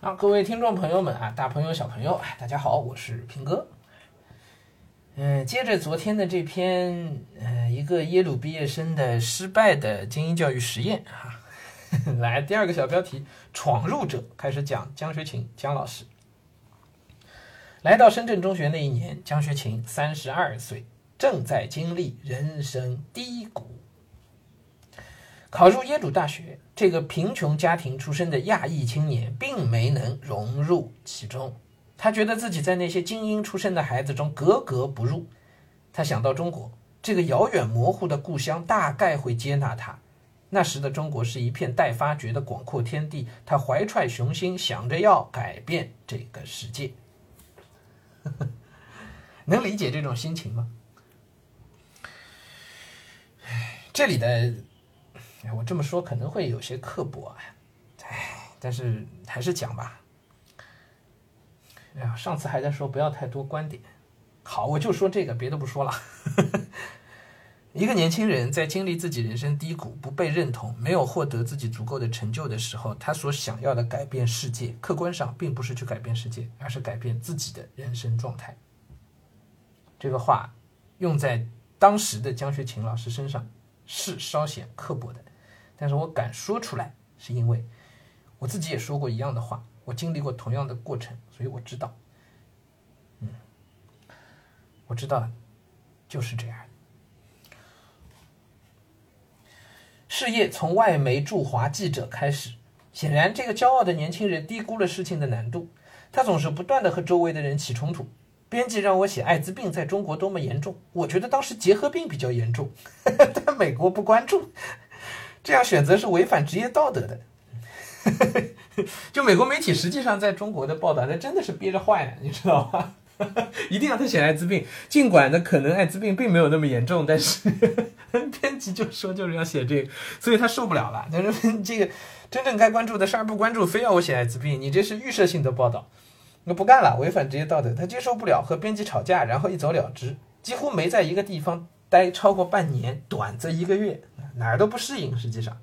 啊，各位听众朋友们啊，大朋友小朋友，大家好，我是平哥。嗯，接着昨天的这篇，呃，一个耶鲁毕业生的失败的精英教育实验啊，来第二个小标题：闯入者开始讲江学勤江老师。来到深圳中学那一年，江学勤三十二岁，正在经历人生低谷。考入耶鲁大学，这个贫穷家庭出身的亚裔青年并没能融入其中。他觉得自己在那些精英出身的孩子中格格不入。他想到中国这个遥远模糊的故乡，大概会接纳他。那时的中国是一片待发掘的广阔天地。他怀揣雄心，想着要改变这个世界。能理解这种心情吗？这里的。我这么说可能会有些刻薄啊，哎，但是还是讲吧。哎呀，上次还在说不要太多观点，好，我就说这个，别的不说了。一个年轻人在经历自己人生低谷、不被认同、没有获得自己足够的成就的时候，他所想要的改变世界，客观上并不是去改变世界，而是改变自己的人生状态。这个话用在当时的江学勤老师身上是稍显刻薄的。但是我敢说出来，是因为我自己也说过一样的话，我经历过同样的过程，所以我知道，嗯，我知道就是这样。事业从外媒驻华记者开始，显然这个骄傲的年轻人低估了事情的难度，他总是不断的和周围的人起冲突。编辑让我写艾滋病在中国多么严重，我觉得当时结核病比较严重，但美国不关注。这样选择是违反职业道德的。就美国媒体实际上在中国的报道，那真的是憋着坏呢，你知道吗？一定要他写艾滋病，尽管呢可能艾滋病并没有那么严重，但是编辑就说就是要写这个，所以他受不了了。但是这个真正该关注的事儿不关注，非要我写艾滋病，你这是预设性的报道，我不干了，违反职业道德。他接受不了，和编辑吵架，然后一走了之，几乎没在一个地方待超过半年，短则一个月。哪儿都不适应，实际上，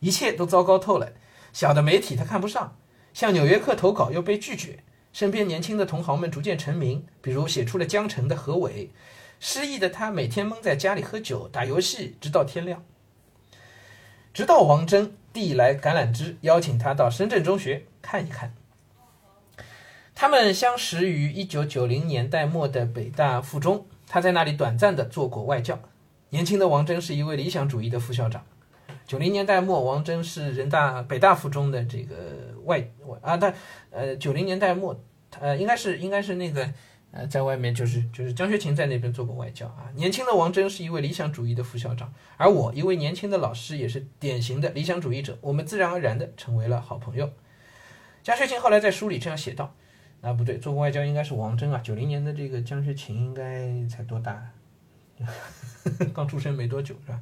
一切都糟糕透了。小的媒体他看不上，向《纽约客》投稿又被拒绝。身边年轻的同行们逐渐成名，比如写出了《江城》的何伟。失意的他每天闷在家里喝酒打游戏，直到天亮。直到王峥递来橄榄枝，邀请他到深圳中学看一看。他们相识于一九九零年代末的北大附中，他在那里短暂的做过外教。年轻的王峥是一位理想主义的副校长。九零年代末，王峥是人大北大附中的这个外啊，他呃九零年代末，呃应该是应该是那个呃在外面就是就是江学勤在那边做过外教啊。年轻的王峥是一位理想主义的副校长，而我一位年轻的老师也是典型的理想主义者，我们自然而然的成为了好朋友。江学勤后来在书里这样写道：啊不对，做过外交应该是王峥啊。九零年的这个江学琴应该才多大？刚出生没多久是吧？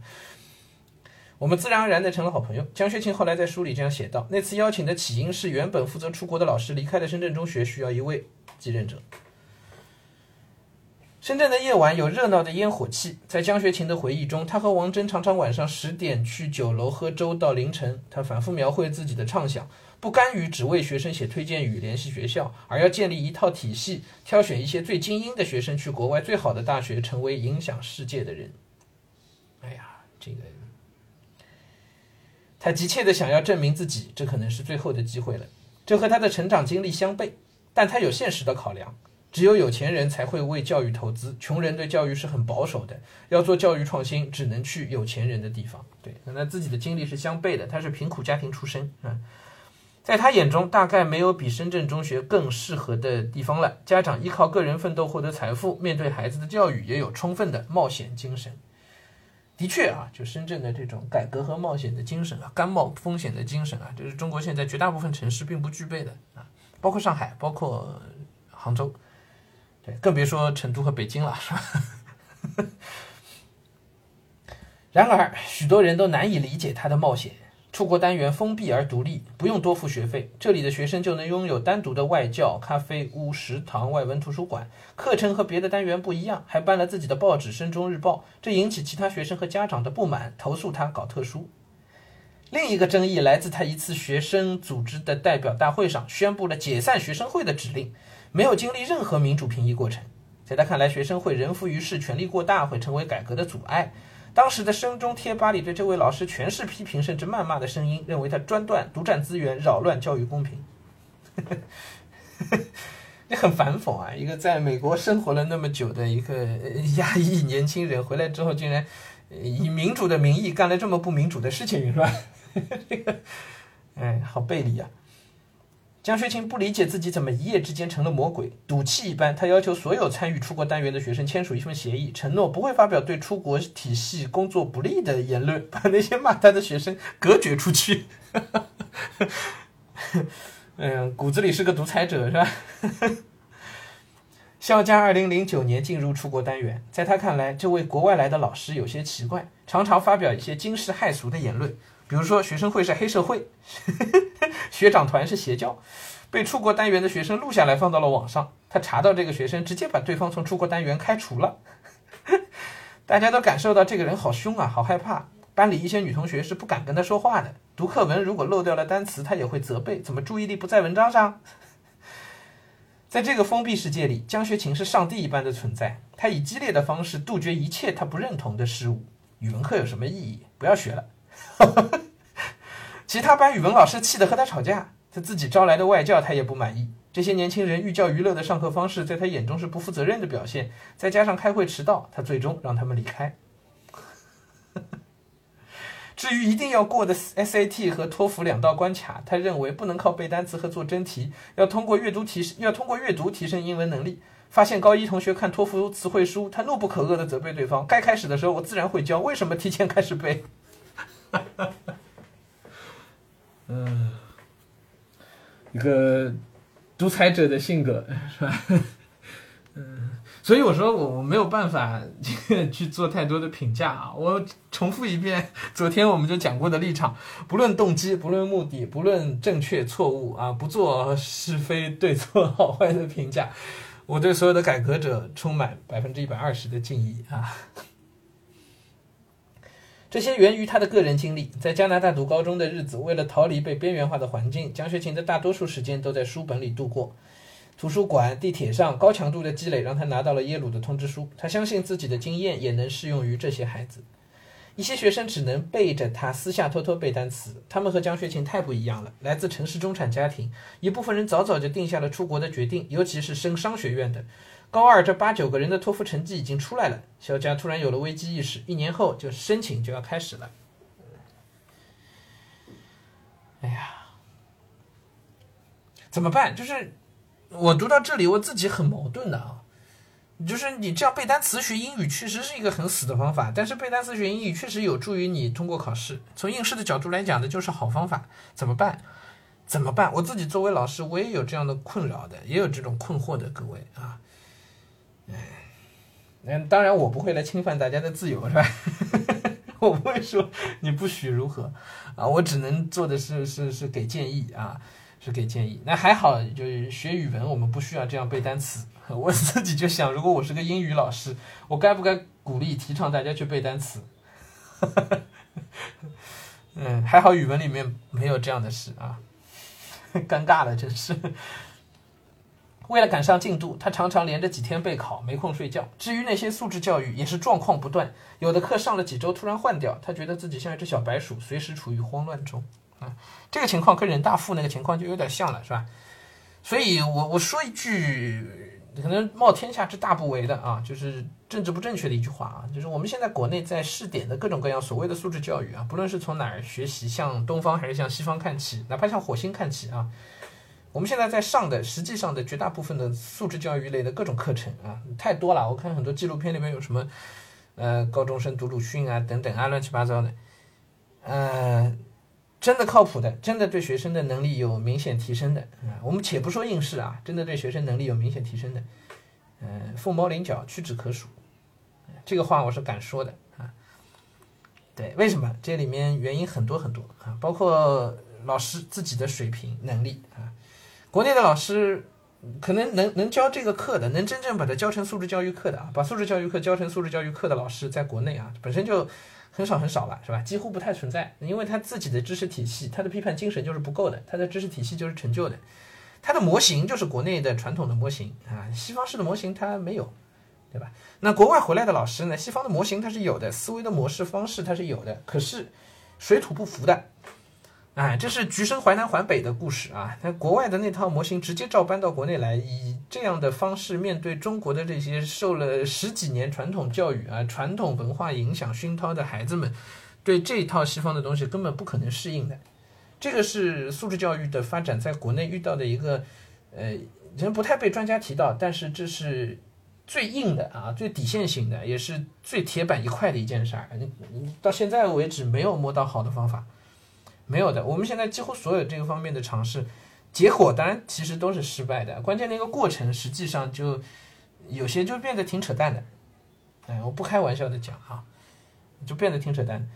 我们自然而然的成了好朋友。江学琴后来在书里这样写道：那次邀请的起因是原本负责出国的老师离开了深圳中学，需要一位继任者。深圳的夜晚有热闹的烟火气，在江学勤的回忆中，他和王峥常常晚上十点去酒楼喝粥到凌晨。他反复描绘自己的畅想。不甘于只为学生写推荐语联系学校，而要建立一套体系，挑选一些最精英的学生去国外最好的大学，成为影响世界的人。哎呀，这个他急切的想要证明自己，这可能是最后的机会了。这和他的成长经历相悖，但他有现实的考量。只有有钱人才会为教育投资，穷人对教育是很保守的。要做教育创新，只能去有钱人的地方。对，那自己的经历是相悖的。他是贫苦家庭出身，嗯。在他眼中，大概没有比深圳中学更适合的地方了。家长依靠个人奋斗获得财富，面对孩子的教育也有充分的冒险精神。的确啊，就深圳的这种改革和冒险的精神啊，甘冒风险的精神啊，这是中国现在绝大部分城市并不具备的啊，包括上海，包括杭州，对，更别说成都和北京了，是吧？然而，许多人都难以理解他的冒险。出国单元封闭而独立，不用多付学费，这里的学生就能拥有单独的外教、咖啡屋、食堂、外文图书馆，课程和别的单元不一样，还办了自己的报纸《深中日报》，这引起其他学生和家长的不满，投诉他搞特殊。另一个争议来自他一次学生组织的代表大会上宣布了解散学生会的指令，没有经历任何民主评议过程。在他看来，学生会人浮于事，权力过大会成为改革的阻碍。当时的声中贴吧里对这位老师全是批评甚至谩骂的声音，认为他专断、独占资源、扰乱教育公平。你很反讽啊！一个在美国生活了那么久的一个压抑年轻人，回来之后竟然以民主的名义干了这么不民主的事情，是吧？这个，哎，好背离啊！江学勤不理解自己怎么一夜之间成了魔鬼，赌气一般，他要求所有参与出国单元的学生签署一份协议，承诺不会发表对出国体系工作不利的言论，把那些骂他的学生隔绝出去。嗯，骨子里是个独裁者，是吧？肖佳二零零九年进入出国单元，在他看来，这位国外来的老师有些奇怪，常常发表一些惊世骇俗的言论。比如说，学生会是黑社会，学长团是邪教，被出国单元的学生录下来放到了网上。他查到这个学生，直接把对方从出国单元开除了。大家都感受到这个人好凶啊，好害怕。班里一些女同学是不敢跟他说话的。读课文如果漏掉了单词，他也会责备，怎么注意力不在文章上？在这个封闭世界里，江学勤是上帝一般的存在。他以激烈的方式杜绝一切他不认同的事物。语文课有什么意义？不要学了。其他班语文老师气得和他吵架，他自己招来的外教他也不满意。这些年轻人寓教于乐的上课方式，在他眼中是不负责任的表现。再加上开会迟到，他最终让他们离开。至于一定要过的 SAT 和托福两道关卡，他认为不能靠背单词和做真题，要通过阅读提要通过阅读提升英文能力。发现高一同学看托福词汇书，他怒不可遏地责备对方：“该开始的时候我自然会教，为什么提前开始背？”嗯，一个独裁者的性格是吧？嗯，所以我说我我没有办法去做太多的评价啊。我重复一遍昨天我们就讲过的立场：不论动机，不论目的，不论正确错误啊，不做是非对错好坏的评价。我对所有的改革者充满百分之一百二十的敬意啊。这些源于他的个人经历。在加拿大读高中的日子，为了逃离被边缘化的环境，江学勤的大多数时间都在书本里度过。图书馆、地铁上，高强度的积累让他拿到了耶鲁的通知书。他相信自己的经验也能适用于这些孩子。一些学生只能背着他私下偷偷背单词，他们和江学勤太不一样了。来自城市中产家庭，一部分人早早就定下了出国的决定，尤其是升商学院的。高二这八九个人的托福成绩已经出来了，肖佳突然有了危机意识，一年后就申请就要开始了。哎呀，怎么办？就是我读到这里，我自己很矛盾的啊。就是你这样背单词学英语，确实是一个很死的方法，但是背单词学英语确实有助于你通过考试。从应试的角度来讲的，就是好方法。怎么办？怎么办？我自己作为老师，我也有这样的困扰的，也有这种困惑的，各位啊。哎，嗯，当然我不会来侵犯大家的自由，是吧？我不会说你不许如何啊，我只能做的是是是给建议啊，是给建议。那还好，就是学语文，我们不需要这样背单词。我自己就想，如果我是个英语老师，我该不该鼓励提倡大家去背单词？嗯，还好语文里面没有这样的事啊，尴尬了，真是。为了赶上进度，他常常连着几天备考，没空睡觉。至于那些素质教育，也是状况不断。有的课上了几周，突然换掉，他觉得自己像一只小白鼠，随时处于慌乱中。啊，这个情况跟人大附那个情况就有点像了，是吧？所以我我说一句，可能冒天下之大不韪的啊，就是政治不正确的一句话啊，就是我们现在国内在试点的各种各样所谓的素质教育啊，不论是从哪儿学习，向东方还是向西方看齐，哪怕向火星看齐啊。我们现在在上的，实际上的绝大部分的素质教育类的各种课程啊，太多了。我看很多纪录片里面有什么，呃，高中生读鲁迅啊，等等啊，乱七八糟的，呃，真的靠谱的，真的对学生的能力有明显提升的啊。我们且不说应试啊，真的对学生能力有明显提升的，嗯，凤毛麟角，屈指可数。这个话我是敢说的啊。对，为什么？这里面原因很多很多啊，包括老师自己的水平能力啊。国内的老师可能能能教这个课的，能真正把它教成素质教育课的啊，把素质教育课教成素质教育课的老师，在国内啊，本身就很少很少了，是吧？几乎不太存在，因为他自己的知识体系，他的批判精神就是不够的，他的知识体系就是陈旧的，他的模型就是国内的传统的模型啊，西方式的模型他没有，对吧？那国外回来的老师呢，西方的模型他是有的，思维的模式方式他是有的，可是水土不服的。哎，这是橘生淮南淮北的故事啊！他国外的那套模型直接照搬到国内来，以这样的方式面对中国的这些受了十几年传统教育啊、传统文化影响熏陶的孩子们，对这套西方的东西根本不可能适应的。这个是素质教育的发展在国内遇到的一个，呃，人不太被专家提到，但是这是最硬的啊、最底线型的，也是最铁板一块的一件事儿。到现在为止没有摸到好的方法。没有的，我们现在几乎所有这个方面的尝试，结果当然其实都是失败的。关键那个过程实际上就有些就变得挺扯淡的，哎，我不开玩笑的讲啊，就变得挺扯淡。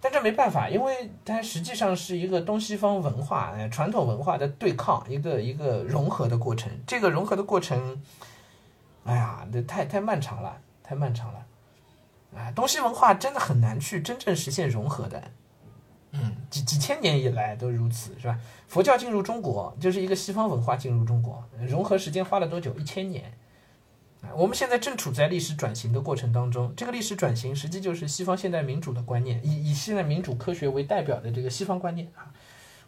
但这没办法，因为它实际上是一个东西方文化、哎传统文化的对抗，一个一个融合的过程。这个融合的过程，哎呀，这太太漫长了，太漫长了。啊，东西文化真的很难去真正实现融合的。嗯，几几千年以来都如此，是吧？佛教进入中国就是一个西方文化进入中国，融合时间花了多久？一千年。我们现在正处在历史转型的过程当中，这个历史转型实际就是西方现代民主的观念，以以现代民主科学为代表的这个西方观念啊，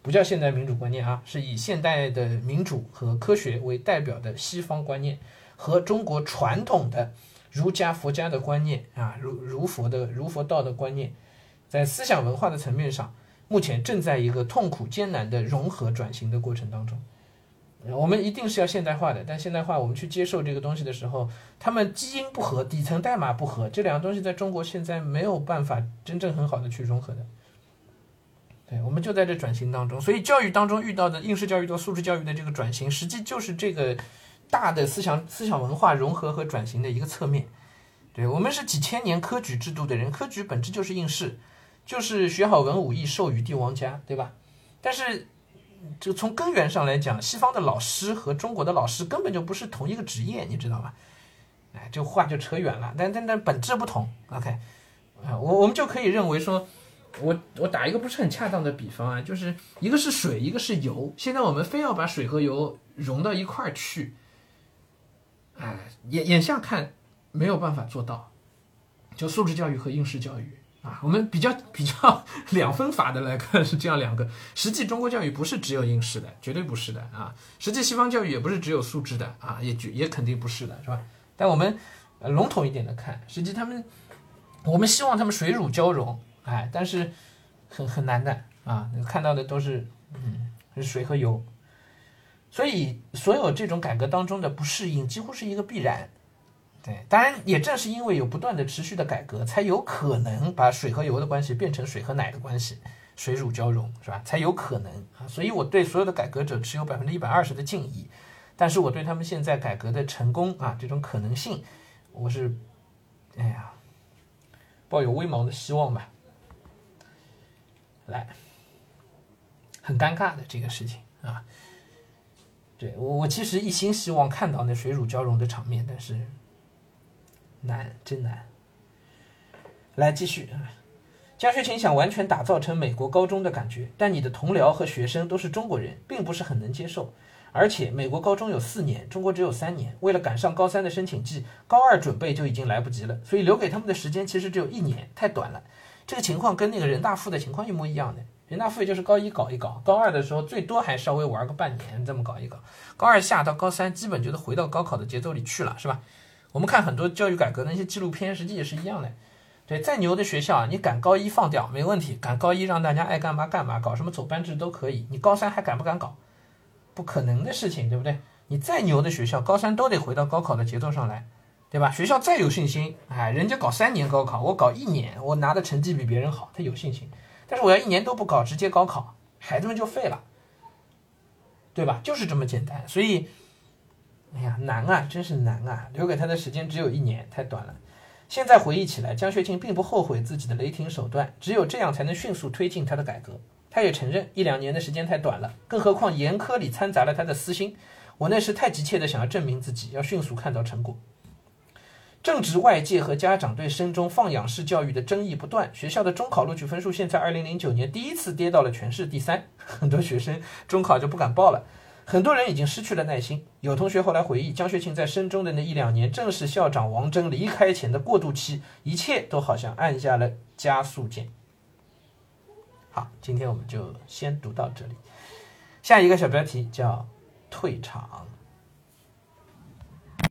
不叫现代民主观念啊，是以现代的民主和科学为代表的西方观念，和中国传统的儒家、佛家的观念啊，儒儒佛的儒佛道的观念。在思想文化的层面上，目前正在一个痛苦艰难的融合转型的过程当中。我们一定是要现代化的，但现代化我们去接受这个东西的时候，他们基因不合，底层代码不合，这两个东西在中国现在没有办法真正很好的去融合的。对，我们就在这转型当中，所以教育当中遇到的应试教育到素质教育的这个转型，实际就是这个大的思想思想文化融合和转型的一个侧面。对我们是几千年科举制度的人，科举本质就是应试。就是学好文武艺，授予帝王家，对吧？但是，就从根源上来讲，西方的老师和中国的老师根本就不是同一个职业，你知道吧？哎，这话就扯远了。但但但本质不同，OK？啊，我我们就可以认为说，我我打一个不是很恰当的比方啊，就是一个是水，一个是油。现在我们非要把水和油融到一块儿去，哎，眼眼下看没有办法做到，就素质教育和应试教育。啊，我们比较 比较两分法的来看是这样两个，实际中国教育不是只有应试的，绝对不是的啊。实际西方教育也不是只有素质的啊，也绝也肯定不是的，是吧？但我们笼统一点的看，实际他们，我们希望他们水乳交融，哎，但是很很难的啊，看到的都是嗯是水和油，所以所有这种改革当中的不适应，几乎是一个必然。对，当然也正是因为有不断的持续的改革，才有可能把水和油的关系变成水和奶的关系，水乳交融，是吧？才有可能啊。所以我对所有的改革者持有百分之一百二十的敬意，但是我对他们现在改革的成功啊，这种可能性，我是，哎呀，抱有微茫的希望吧。来，很尴尬的这个事情啊。对我，我其实一心希望看到那水乳交融的场面，但是。难，真难。来继续，江学勤想完全打造成美国高中的感觉，但你的同僚和学生都是中国人，并不是很能接受。而且美国高中有四年，中国只有三年，为了赶上高三的申请季，高二准备就已经来不及了，所以留给他们的时间其实只有一年，太短了。这个情况跟那个人大附的情况一模一样的，人大附也就是高一搞一搞，高二的时候最多还稍微玩个半年，这么搞一搞，高二下到高三基本就是回到高考的节奏里去了，是吧？我们看很多教育改革的那些纪录片，实际也是一样的。对，再牛的学校，你赶高一放掉没问题，赶高一让大家爱干嘛干嘛，搞什么走班制都可以。你高三还敢不敢搞？不可能的事情，对不对？你再牛的学校，高三都得回到高考的节奏上来，对吧？学校再有信心，哎，人家搞三年高考，我搞一年，我拿的成绩比别人好，他有信心。但是我要一年都不搞，直接高考，孩子们就废了，对吧？就是这么简单，所以。哎呀，难啊，真是难啊！留给他的时间只有一年，太短了。现在回忆起来，江学庆并不后悔自己的雷霆手段，只有这样才能迅速推进他的改革。他也承认一两年的时间太短了，更何况严苛里掺杂了他的私心。我那时太急切的想要证明自己，要迅速看到成果。正值外界和家长对深中放养式教育的争议不断，学校的中考录取分数现在二零零九年第一次跌到了全市第三，很多学生中考就不敢报了。很多人已经失去了耐心。有同学后来回忆，江学庆在深中的那一两年，正是校长王峥离开前的过渡期，一切都好像按下了加速键。好，今天我们就先读到这里。下一个小标题叫“退场”。